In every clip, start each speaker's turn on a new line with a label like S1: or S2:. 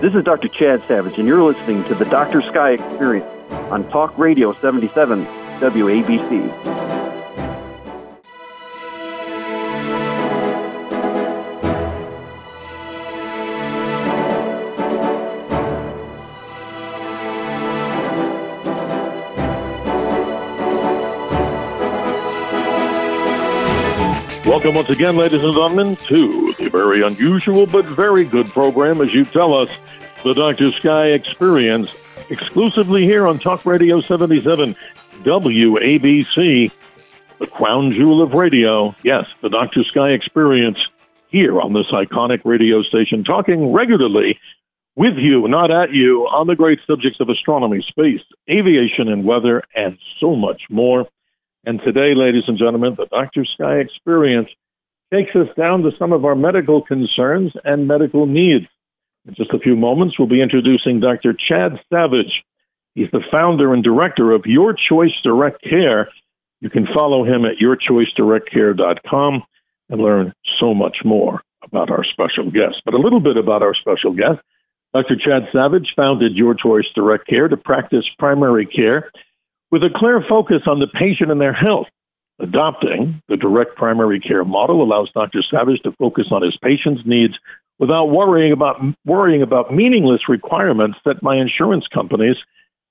S1: This is Dr. Chad Savage, and you're listening to the Dr. Sky Experience on Talk Radio 77 WABC.
S2: Welcome once again, ladies and gentlemen, to the very unusual but very good program, as you tell us, the Dr. Sky Experience, exclusively here on Talk Radio 77 WABC, the crown jewel of radio. Yes, the Dr. Sky Experience here on this iconic radio station, talking regularly with you, not at you, on the great subjects of astronomy, space, aviation, and weather, and so much more. And today, ladies and gentlemen, the Dr. Sky Experience takes us down to some of our medical concerns and medical needs. In just a few moments, we'll be introducing Dr. Chad Savage. He's the founder and director of Your Choice Direct Care. You can follow him at yourchoicedirectcare.com and learn so much more about our special guest. But a little bit about our special guest. Dr. Chad Savage founded Your Choice Direct Care to practice primary care with a clear focus on the patient and their health. Adopting the direct primary care model allows Dr. Savage to focus on his patient's needs without worrying about worrying about meaningless requirements set by insurance companies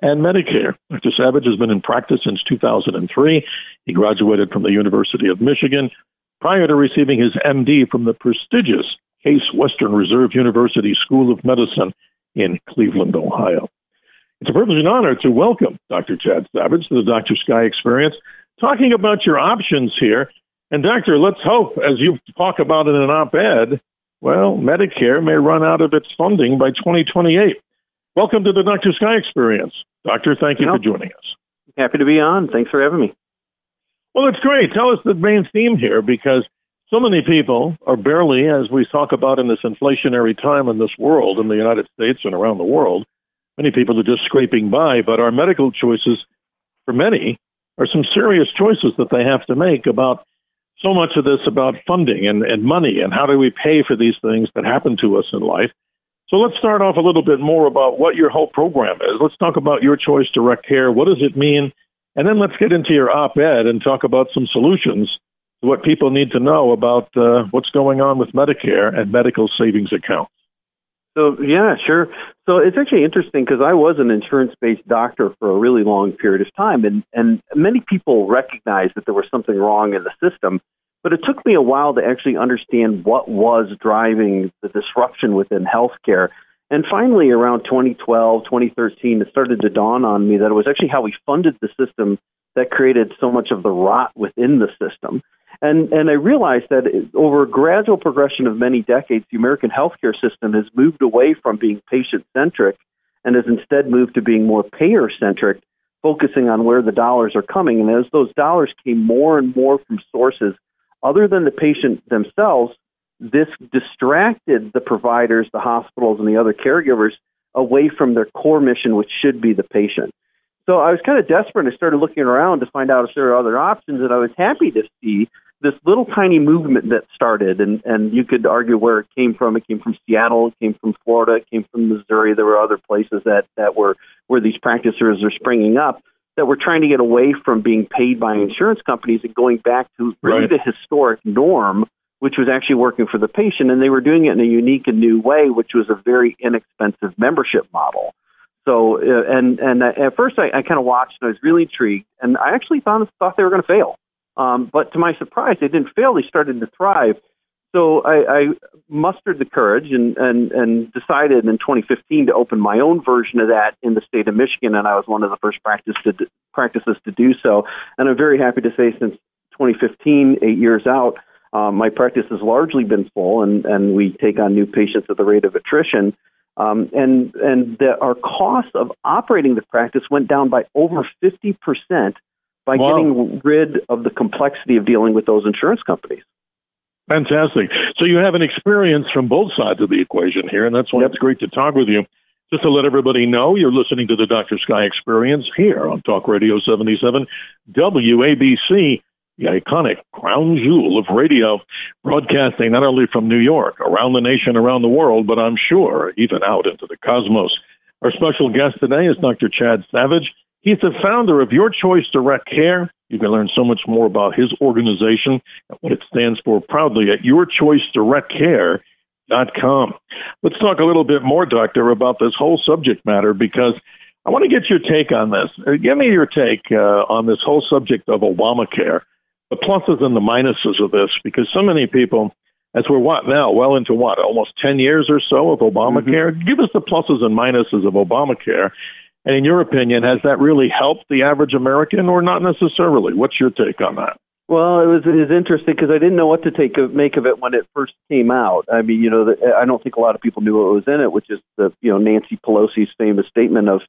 S2: and Medicare. Dr. Savage has been in practice since 2003. He graduated from the University of Michigan prior to receiving his MD from the prestigious Case Western Reserve University School of Medicine in Cleveland, Ohio. It's a privilege and honor to welcome Dr. Chad Savage to the Dr. Sky Experience, talking about your options here. And, Doctor, let's hope, as you talk about in an op ed, well, Medicare may run out of its funding by 2028. Welcome to the Dr. Sky Experience. Doctor, thank you for joining us.
S1: Happy to be on. Thanks for having me.
S2: Well, it's great. Tell us the main theme here because so many people are barely, as we talk about in this inflationary time in this world, in the United States and around the world, Many people are just scraping by, but our medical choices, for many, are some serious choices that they have to make about so much of this about funding and, and money and how do we pay for these things that happen to us in life. So let's start off a little bit more about what your whole program is. Let's talk about your choice direct care. What does it mean? And then let's get into your op ed and talk about some solutions to what people need to know about uh, what's going on with Medicare and medical savings accounts.
S1: So yeah, sure. So it's actually interesting because I was an insurance-based doctor for a really long period of time, and and many people recognized that there was something wrong in the system. But it took me a while to actually understand what was driving the disruption within healthcare. And finally, around 2012, 2013, it started to dawn on me that it was actually how we funded the system that created so much of the rot within the system. And, and I realized that over a gradual progression of many decades, the American healthcare system has moved away from being patient centric and has instead moved to being more payer centric, focusing on where the dollars are coming. And as those dollars came more and more from sources other than the patient themselves, this distracted the providers, the hospitals, and the other caregivers away from their core mission, which should be the patient. So I was kind of desperate. I started looking around to find out if there are other options, and I was happy to see this little tiny movement that started, and, and you could argue where it came from. It came from Seattle, it came from Florida, it came from Missouri. There were other places that, that were where these practitioners are springing up that were trying to get away from being paid by insurance companies and going back to really right. the historic norm, which was actually working for the patient. And they were doing it in a unique and new way, which was a very inexpensive membership model. So, uh, and and at first I, I kind of watched and I was really intrigued, and I actually thought they were going to fail. Um, but to my surprise, they didn't fail. They started to thrive. So I, I mustered the courage and, and, and decided in 2015 to open my own version of that in the state of Michigan, and I was one of the first practice to, practices to do so. And I'm very happy to say, since 2015, eight years out, Uh, my practice has largely been full, and, and we take on new patients at the rate of attrition. Um, and and the, our cost of operating the practice went down by over 50% by wow. getting rid of the complexity of dealing with those insurance companies.
S2: Fantastic. So you have an experience from both sides of the equation here, and that's why yep. it's great to talk with you. Just to let everybody know, you're listening to the Dr. Sky Experience here on Talk Radio 77 WABC, the iconic crown jewel of radio, broadcasting not only from New York, around the nation, around the world, but I'm sure even out into the cosmos. Our special guest today is Dr. Chad Savage. He's the founder of Your Choice Direct Care. You can learn so much more about his organization and what it stands for proudly at Your Choice Direct Care com. Let's talk a little bit more, Doctor, about this whole subject matter because I want to get your take on this. Uh, give me your take uh, on this whole subject of Obamacare, the pluses and the minuses of this, because so many people, as we're what now, well into what, almost 10 years or so of Obamacare? Mm-hmm. Give us the pluses and minuses of Obamacare. And in your opinion, has that really helped the average American or not necessarily? What's your take on that?
S1: Well, it was it was interesting because I didn't know what to take of, make of it when it first came out. I mean, you know, the, I don't think a lot of people knew what was in it, which is the you know Nancy Pelosi's famous statement of,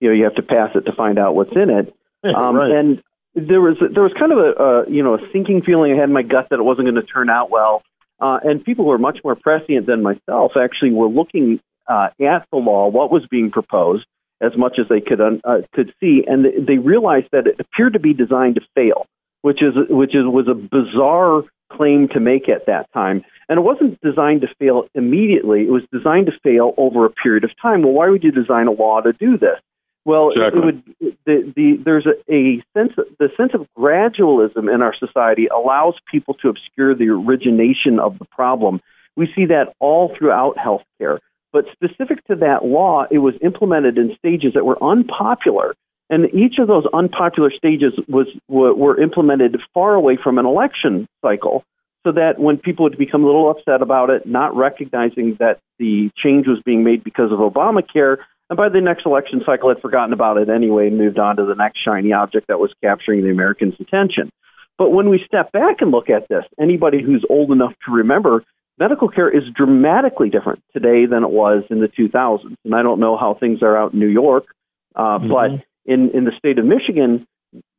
S1: you know, you have to pass it to find out what's in it.
S2: Um, right.
S1: And there was there was kind of a, a you know a sinking feeling I had in my gut that it wasn't going to turn out well. Uh, and people who are much more prescient than myself actually were looking uh, at the law, what was being proposed, as much as they could uh, could see, and they realized that it appeared to be designed to fail which is which is was a bizarre claim to make at that time. And it wasn't designed to fail immediately. It was designed to fail over a period of time. Well, why would you design a law to do this? Well,
S2: exactly.
S1: it would, the, the, there's a, a sense of, the sense of gradualism in our society allows people to obscure the origination of the problem. We see that all throughout healthcare. But specific to that law, it was implemented in stages that were unpopular and each of those unpopular stages was were implemented far away from an election cycle, so that when people would become a little upset about it, not recognizing that the change was being made because of Obamacare, and by the next election cycle had forgotten about it anyway and moved on to the next shiny object that was capturing the Americans' attention. But when we step back and look at this, anybody who's old enough to remember, medical care is dramatically different today than it was in the 2000s. And I don't know how things are out in New York, uh, mm-hmm. but in, in the state of Michigan,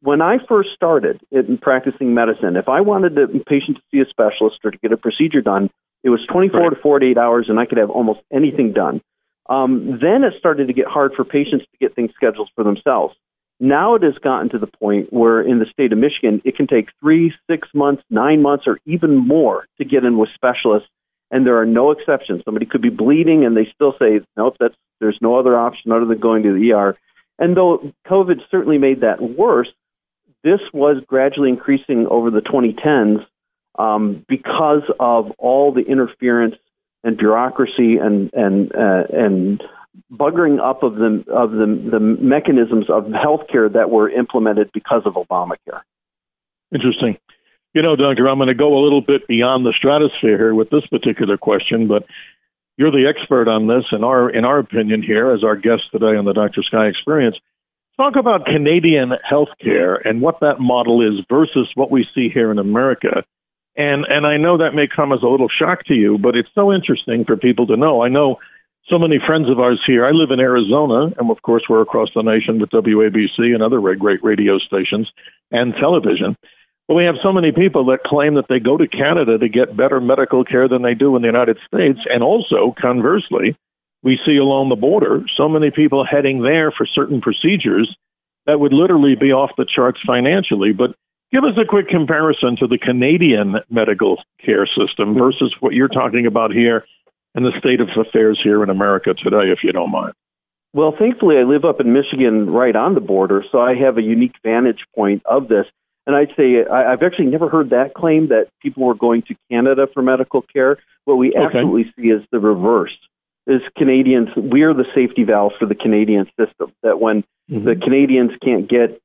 S1: when I first started in practicing medicine, if I wanted a patient to see a specialist or to get a procedure done, it was 24 right. to 48 hours and I could have almost anything done. Um, then it started to get hard for patients to get things scheduled for themselves. Now it has gotten to the point where in the state of Michigan, it can take three, six months, nine months, or even more to get in with specialists. And there are no exceptions. Somebody could be bleeding and they still say, nope, that's, there's no other option other than going to the ER. And though COVID certainly made that worse, this was gradually increasing over the 2010s um, because of all the interference and bureaucracy and and uh, and buggering up of the of the the mechanisms of healthcare that were implemented because of Obamacare.
S2: Interesting. You know, Doctor, I'm going to go a little bit beyond the stratosphere here with this particular question, but you're the expert on this, in our in our opinion here, as our guest today on the Dr. Sky Experience. Talk about Canadian healthcare and what that model is versus what we see here in America. And and I know that may come as a little shock to you, but it's so interesting for people to know. I know so many friends of ours here. I live in Arizona, and of course, we're across the nation with WABC and other great radio stations and television. But we have so many people that claim that they go to Canada to get better medical care than they do in the United States. And also, conversely, we see along the border so many people heading there for certain procedures that would literally be off the charts financially. But give us a quick comparison to the Canadian medical care system versus what you're talking about here and the state of affairs here in America today, if you don't mind.
S1: Well, thankfully, I live up in Michigan right on the border, so I have a unique vantage point of this. And I'd say I, have actually never heard that claim that people were going to Canada for medical care. What we okay. absolutely see is the reverse. Is Canadians, we're the safety valve for the Canadian system. That when mm-hmm. the Canadians can't get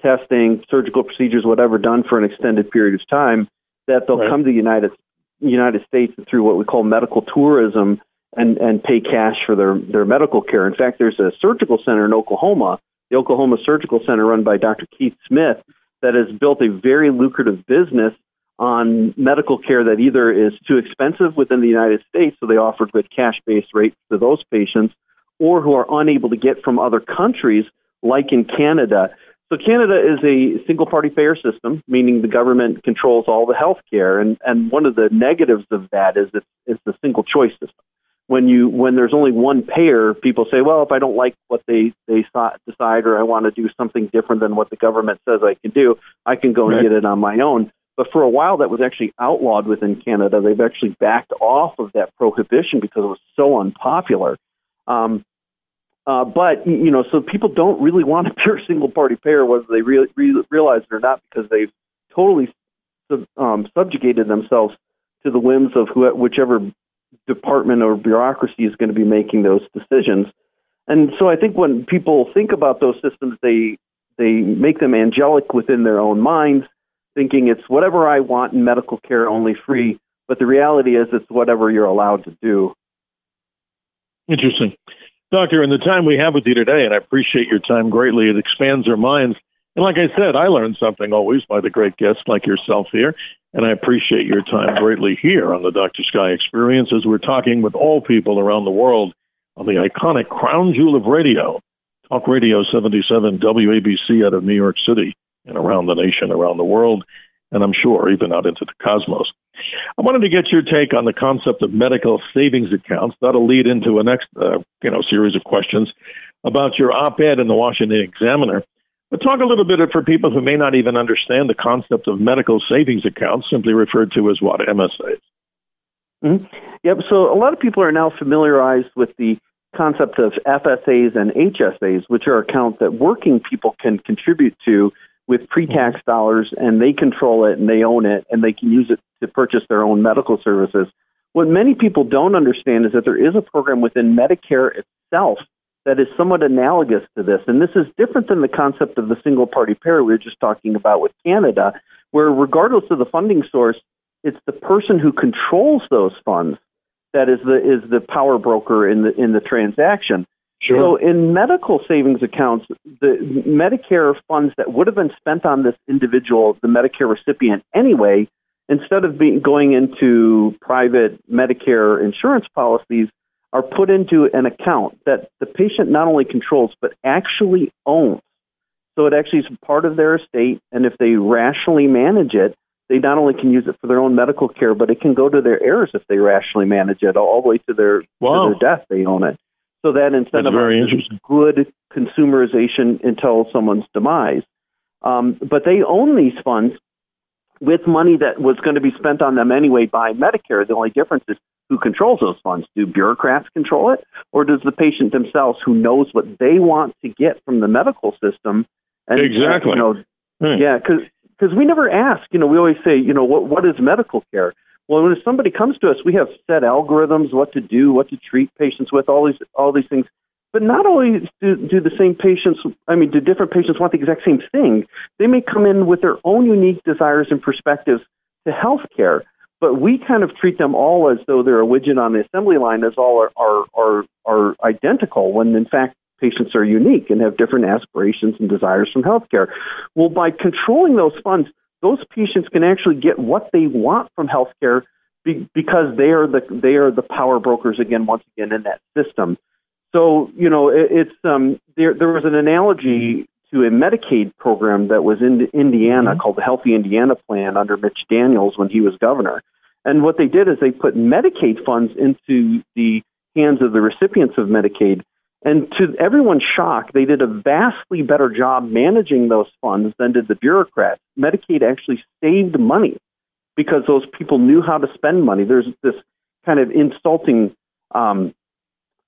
S1: testing, surgical procedures, whatever done for an extended period of time, that they'll right. come to the United United States through what we call medical tourism and, and pay cash for their, their medical care. In fact, there's a surgical center in Oklahoma, the Oklahoma Surgical Center run by Dr. Keith Smith, that has built a very lucrative business on medical care that either is too expensive within the United States, so they offer good cash based rates to those patients, or who are unable to get from other countries, like in Canada. So Canada is a single party payer system, meaning the government controls all the health care. And, and one of the negatives of that is it's, it's the single choice system. When you when there's only one payer, people say, well, if I don't like what they they decide, or I want to do something different than what the government says I can do, I can go right. and get it on my own. But for a while, that was actually outlawed within Canada. They've actually backed off of that prohibition because it was so unpopular. Um, uh, but you know, so people don't really want a pure single party payer, whether they re- re- realize it or not, because they've totally sub- um, subjugated themselves to the whims of whichever department or bureaucracy is going to be making those decisions. And so I think when people think about those systems, they they make them angelic within their own minds, thinking it's whatever I want in medical care, only free. But the reality is, it's whatever you're allowed to do.
S2: Interesting. Doctor, in the time we have with you today, and I appreciate your time greatly, it expands our minds. And like I said, I learn something always by the great guests like yourself here. And I appreciate your time greatly here on the Dr. Sky Experience as we're talking with all people around the world on the iconic crown jewel of radio, Talk Radio 77 WABC out of New York City and around the nation, around the world, and I'm sure even out into the cosmos. I wanted to get your take on the concept of medical savings accounts. That'll lead into a next, uh, you know, series of questions about your op-ed in the Washington Examiner. But talk a little bit for people who may not even understand the concept of medical savings accounts, simply referred to as what MSAs.
S1: Mm-hmm. Yep. So a lot of people are now familiarized with the concept of FSAs and HSAs, which are accounts that working people can contribute to with pre-tax dollars, and they control it and they own it, and they can use it to purchase their own medical services. What many people don't understand is that there is a program within Medicare itself that is somewhat analogous to this. And this is different than the concept of the single party payer we were just talking about with Canada, where regardless of the funding source, it's the person who controls those funds that is the is the power broker in the in the transaction. Sure. So in medical savings accounts, the Medicare funds that would have been spent on this individual, the Medicare recipient anyway, instead of being going into private Medicare insurance policies, are put into an account that the patient not only controls but actually owns. So it actually is part of their estate, and if they rationally manage it, they not only can use it for their own medical care, but it can go to their heirs if they rationally manage it, all the way to their, wow. to their death. They own it. So that instead incentivizes good consumerization until someone's demise. Um, but they own these funds with money that was going to be spent on them anyway by Medicare. The only difference is who controls those funds. Do bureaucrats control it, or does the patient themselves, who knows what they want to get from the medical system?
S2: And, exactly.
S1: Uh, you know, hmm. Yeah, because because we never ask. You know, we always say, you know, what what is medical care? Well, when somebody comes to us, we have set algorithms, what to do, what to treat patients with, all these all these things. But not only do, do the same patients, I mean, do different patients want the exact same thing? They may come in with their own unique desires and perspectives to healthcare but we kind of treat them all as though they're a widget on the assembly line, as all are, are, are, are identical, when in fact patients are unique and have different aspirations and desires from healthcare. Well, by controlling those funds, those patients can actually get what they want from healthcare be, because they are the they are the power brokers again, once again in that system. So you know, it, it's um, there. There was an analogy to a Medicaid program that was in Indiana mm-hmm. called the Healthy Indiana Plan under Mitch Daniels when he was governor. And what they did is they put Medicaid funds into the hands of the recipients of Medicaid. And to everyone's shock, they did a vastly better job managing those funds than did the bureaucrats. Medicaid actually saved money because those people knew how to spend money. There's this kind of insulting um,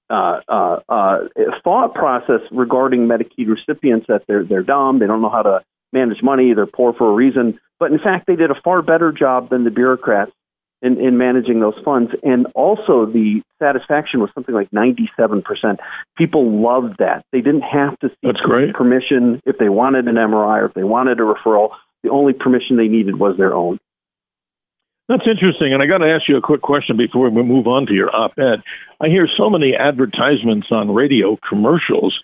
S1: uh, uh, uh, thought process regarding Medicaid recipients that they're they're dumb, they don't know how to manage money, they're poor for a reason. But in fact, they did a far better job than the bureaucrats in, in managing those funds. And also, the satisfaction was something like 97%. People loved that. They didn't have to seek permission if they wanted an MRI or if they wanted a referral. The only permission they needed was their own.
S2: That's interesting. And I got to ask you a quick question before we move on to your op ed. I hear so many advertisements on radio commercials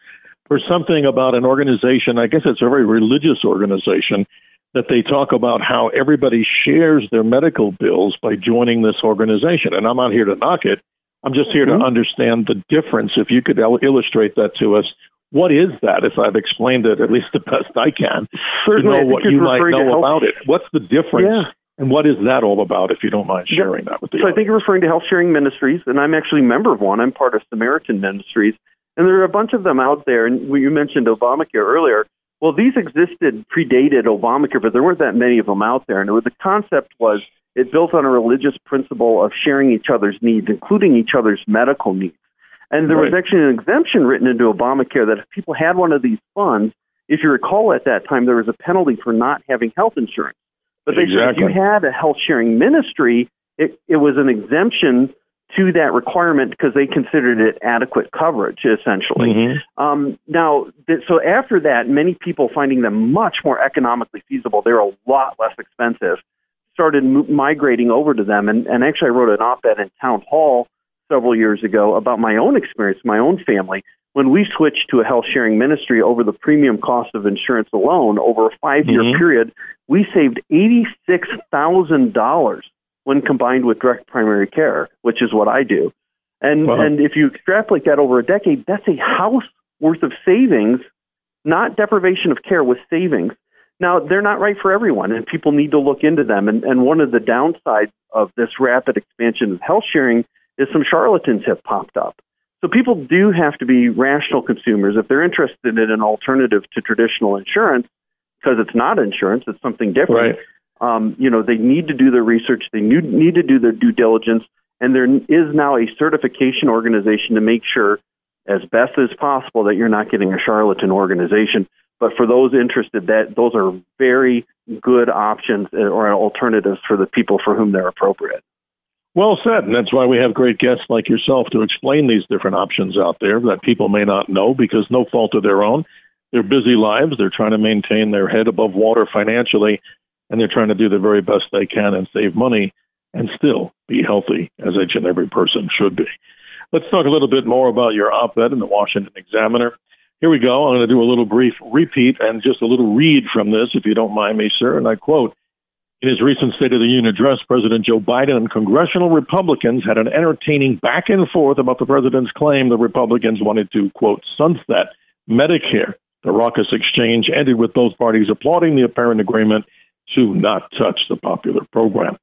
S2: for something about an organization, I guess it's a very religious organization, that they talk about how everybody shares their medical bills by joining this organization. And I'm not here to knock it. I'm just here mm-hmm. to understand the difference. If you could illustrate that to us, what is that? If I've explained it at least the best I can,
S1: Certainly,
S2: you know what you might know about it. What's the difference?
S1: Yeah.
S2: And what is that all about, if you don't mind sharing yeah. that with the
S1: So
S2: audience?
S1: I think you're referring to Health Sharing Ministries, and I'm actually a member of one. I'm part of Samaritan Ministries. And there are a bunch of them out there. And you mentioned Obamacare earlier. Well, these existed, predated Obamacare, but there weren't that many of them out there. And was, the concept was it built on a religious principle of sharing each other's needs, including each other's medical needs. And there right. was actually an exemption written into Obamacare that if people had one of these funds, if you recall at that time, there was a penalty for not having health insurance. But they
S2: exactly.
S1: said if you had a health sharing ministry, it, it was an exemption to that requirement because they considered it adequate coverage, essentially.
S2: Mm-hmm.
S1: Um, now, th- so after that, many people finding them much more economically feasible, they're a lot less expensive, started m- migrating over to them. And, and actually, I wrote an op ed in Town Hall several years ago about my own experience, my own family. When we switched to a health sharing ministry over the premium cost of insurance alone over a five year
S2: mm-hmm.
S1: period, we saved $86,000 when combined with direct primary care, which is what I do. And,
S2: wow.
S1: and if you extrapolate that over a decade, that's a house worth of savings, not deprivation of care with savings. Now, they're not right for everyone, and people need to look into them. And, and one of the downsides of this rapid expansion of health sharing is some charlatans have popped up. So people do have to be rational consumers. If they're interested in an alternative to traditional insurance, because it's not insurance, it's something different.
S2: Right.
S1: Um, you know, they need to do their research, they need to do their due diligence, and there is now a certification organization to make sure, as best as possible, that you're not getting a charlatan organization. But for those interested, that those are very good options uh, or alternatives for the people for whom they're appropriate.
S2: Well said, and that's why we have great guests like yourself to explain these different options out there that people may not know because no fault of their own. They're busy lives. They're trying to maintain their head above water financially, and they're trying to do the very best they can and save money and still be healthy, as each and every person should be. Let's talk a little bit more about your op ed in the Washington Examiner. Here we go. I'm going to do a little brief repeat and just a little read from this, if you don't mind me, sir. And I quote in his recent State of the Union address, President Joe Biden and congressional Republicans had an entertaining back and forth about the president's claim the Republicans wanted to, quote, sunset Medicare. The raucous exchange ended with both parties applauding the apparent agreement to not touch the popular program.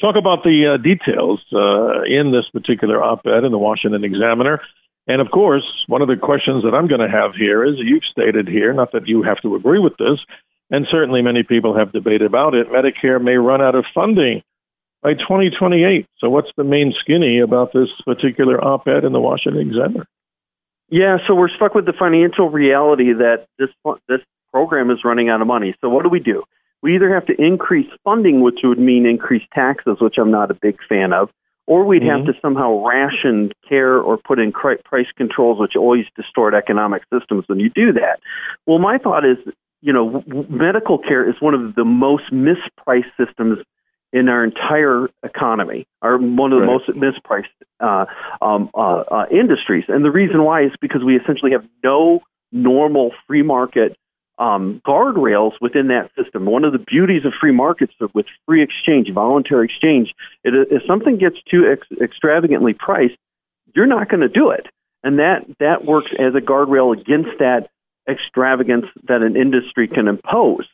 S2: Talk about the uh, details uh, in this particular op ed in the Washington Examiner. And of course, one of the questions that I'm going to have here is you've stated here, not that you have to agree with this, and certainly many people have debated about it, Medicare may run out of funding by 2028. So, what's the main skinny about this particular op ed in the Washington Examiner?
S1: Yeah, so we're stuck with the financial reality that this this program is running out of money. So what do we do? We either have to increase funding, which would mean increased taxes, which I'm not a big fan of, or we'd mm-hmm. have to somehow ration care or put in price controls, which always distort economic systems when you do that. Well, my thought is you know, medical care is one of the most mispriced systems in our entire economy, or one of the right. most mispriced uh, um, uh, uh, industries. And the reason why is because we essentially have no normal free market um, guardrails within that system. One of the beauties of free markets with free exchange, voluntary exchange, it, if something gets too ex- extravagantly priced, you're not going to do it. And that, that works as a guardrail against that extravagance that an industry can impose.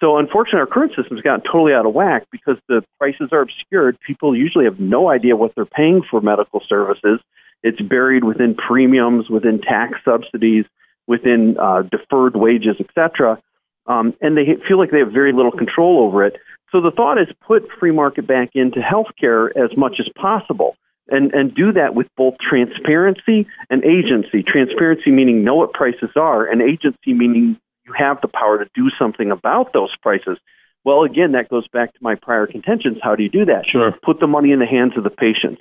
S1: So, unfortunately, our current system's gotten totally out of whack because the prices are obscured. People usually have no idea what they're paying for medical services. It's buried within premiums, within tax subsidies, within uh, deferred wages, etc. Um, and they feel like they have very little control over it. So the thought is put free market back into healthcare as much as possible and, and do that with both transparency and agency. Transparency meaning know what prices are, and agency meaning you have the power to do something about those prices. Well, again, that goes back to my prior contentions. How do you do that?
S2: Sure.
S1: Put the money in the hands of the patients.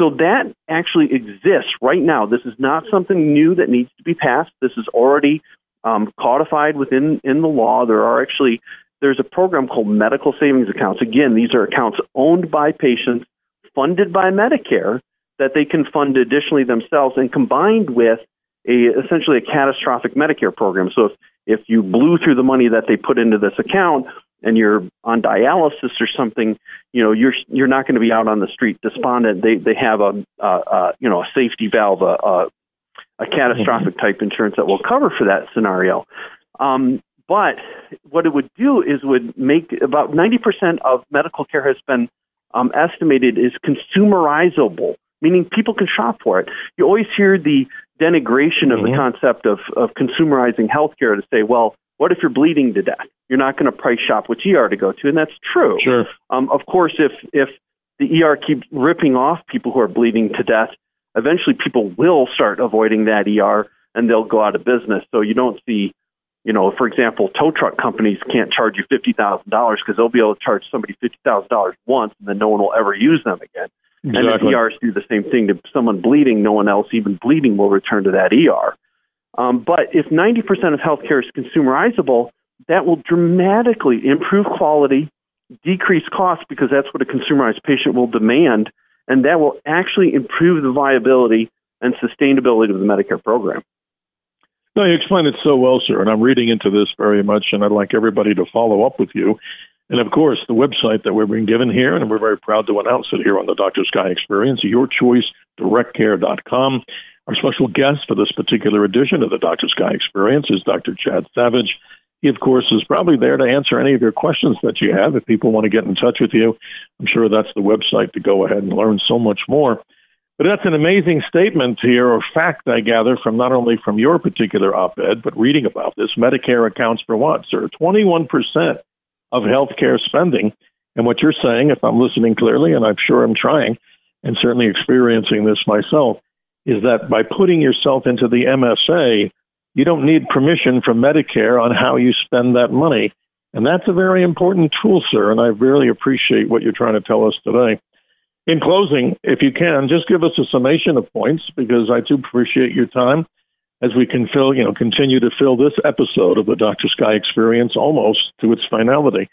S1: So that actually exists right now. This is not something new that needs to be passed. This is already um, codified within in the law. There are actually there's a program called medical savings accounts. Again, these are accounts owned by patients funded by Medicare that they can fund additionally themselves and combined with a essentially a catastrophic Medicare program. So if, if you blew through the money that they put into this account, and you're on dialysis or something, you know, you're you're not going to be out on the street despondent. They they have a, a, a you know a safety valve, a, a, a catastrophic type insurance that will cover for that scenario. Um, but what it would do is would make about 90% of medical care has been um, estimated is consumerizable, meaning people can shop for it. You always hear the denigration of mm-hmm. the concept of, of consumerizing healthcare to say, well, what if you're bleeding to death? You're not going to price shop which ER to go to, and that's true.
S2: Sure.
S1: Um, of course, if if the ER keeps ripping off people who are bleeding to death, eventually people will start avoiding that ER, and they'll go out of business. So you don't see you know, for example, tow truck companies can't charge you fifty thousand dollars because they'll be able to charge somebody fifty thousand dollars once, and then no one will ever use them again. Exactly. And the ERs do the same thing to someone bleeding. No one else, even bleeding, will return to that ER. Um, but if ninety percent of healthcare is consumerizable, that will dramatically improve quality, decrease costs because that's what a consumerized patient will demand, and that will actually improve the viability and sustainability of the Medicare program.
S2: No, you explained it so well, sir, and I'm reading into this very much, and I'd like everybody to follow up with you. And of course, the website that we're being given here, and we're very proud to announce it here on the Dr. Sky Experience, yourchoicedirectcare.com. Our special guest for this particular edition of the Dr. Sky Experience is Dr. Chad Savage. He, of course, is probably there to answer any of your questions that you have. If people want to get in touch with you, I'm sure that's the website to go ahead and learn so much more. But that's an amazing statement here, or fact, I gather, from not only from your particular op ed, but reading about this. Medicare accounts for what, sir? 21% of healthcare spending. And what you're saying, if I'm listening clearly, and I'm sure I'm trying, and certainly experiencing this myself, is that by putting yourself into the MSA, you don't need permission from Medicare on how you spend that money. And that's a very important tool, sir. And I really appreciate what you're trying to tell us today. In closing, if you can, just give us a summation of points because I do appreciate your time as we can fill, you know, continue to fill this episode of the Dr. Sky Experience almost to its finality.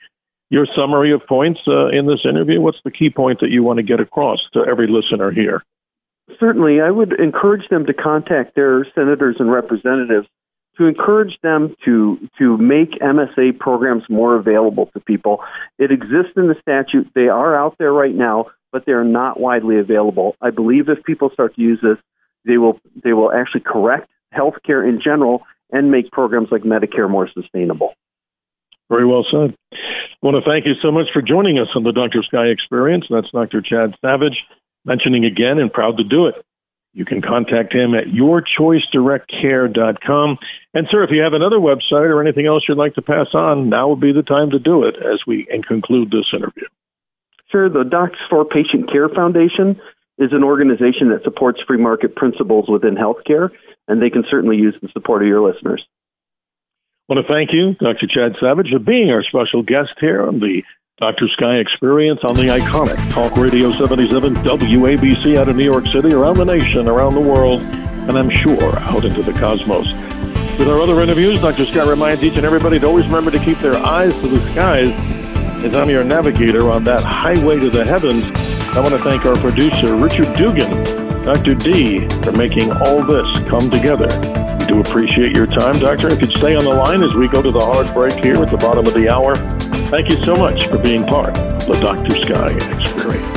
S2: Your summary of points uh, in this interview, what's the key point that you want to get across to every listener here?
S1: Certainly, I would encourage them to contact their senators and representatives to encourage them to to make MSA programs more available to people. It exists in the statute. They are out there right now but they are not widely available. I believe if people start to use this, they will they will actually correct healthcare in general and make programs like Medicare more sustainable.
S2: Very well said. I want to thank you so much for joining us on the Dr. Sky Experience. That's Dr. Chad Savage, mentioning again and proud to do it. You can contact him at yourchoicedirectcare.com. And, sir, if you have another website or anything else you'd like to pass on, now would be the time to do it as we conclude this interview.
S1: Sure, the Docs for Patient Care Foundation is an organization that supports free market principles within healthcare, and they can certainly use the support of your listeners.
S2: I want to thank you, Dr. Chad Savage, for being our special guest here on the Dr. Sky Experience on the iconic Talk Radio 77 WABC out of New York City, around the nation, around the world, and I'm sure out into the cosmos. With our other interviews, Dr. Sky reminds each and everybody to always remember to keep their eyes to the skies as I'm your navigator on that highway to the heavens. I want to thank our producer, Richard Dugan, Dr. D, for making all this come together. We do appreciate your time, Doctor. If you'd stay on the line as we go to the hard break here at the bottom of the hour, thank you so much for being part of the Dr. Sky experience.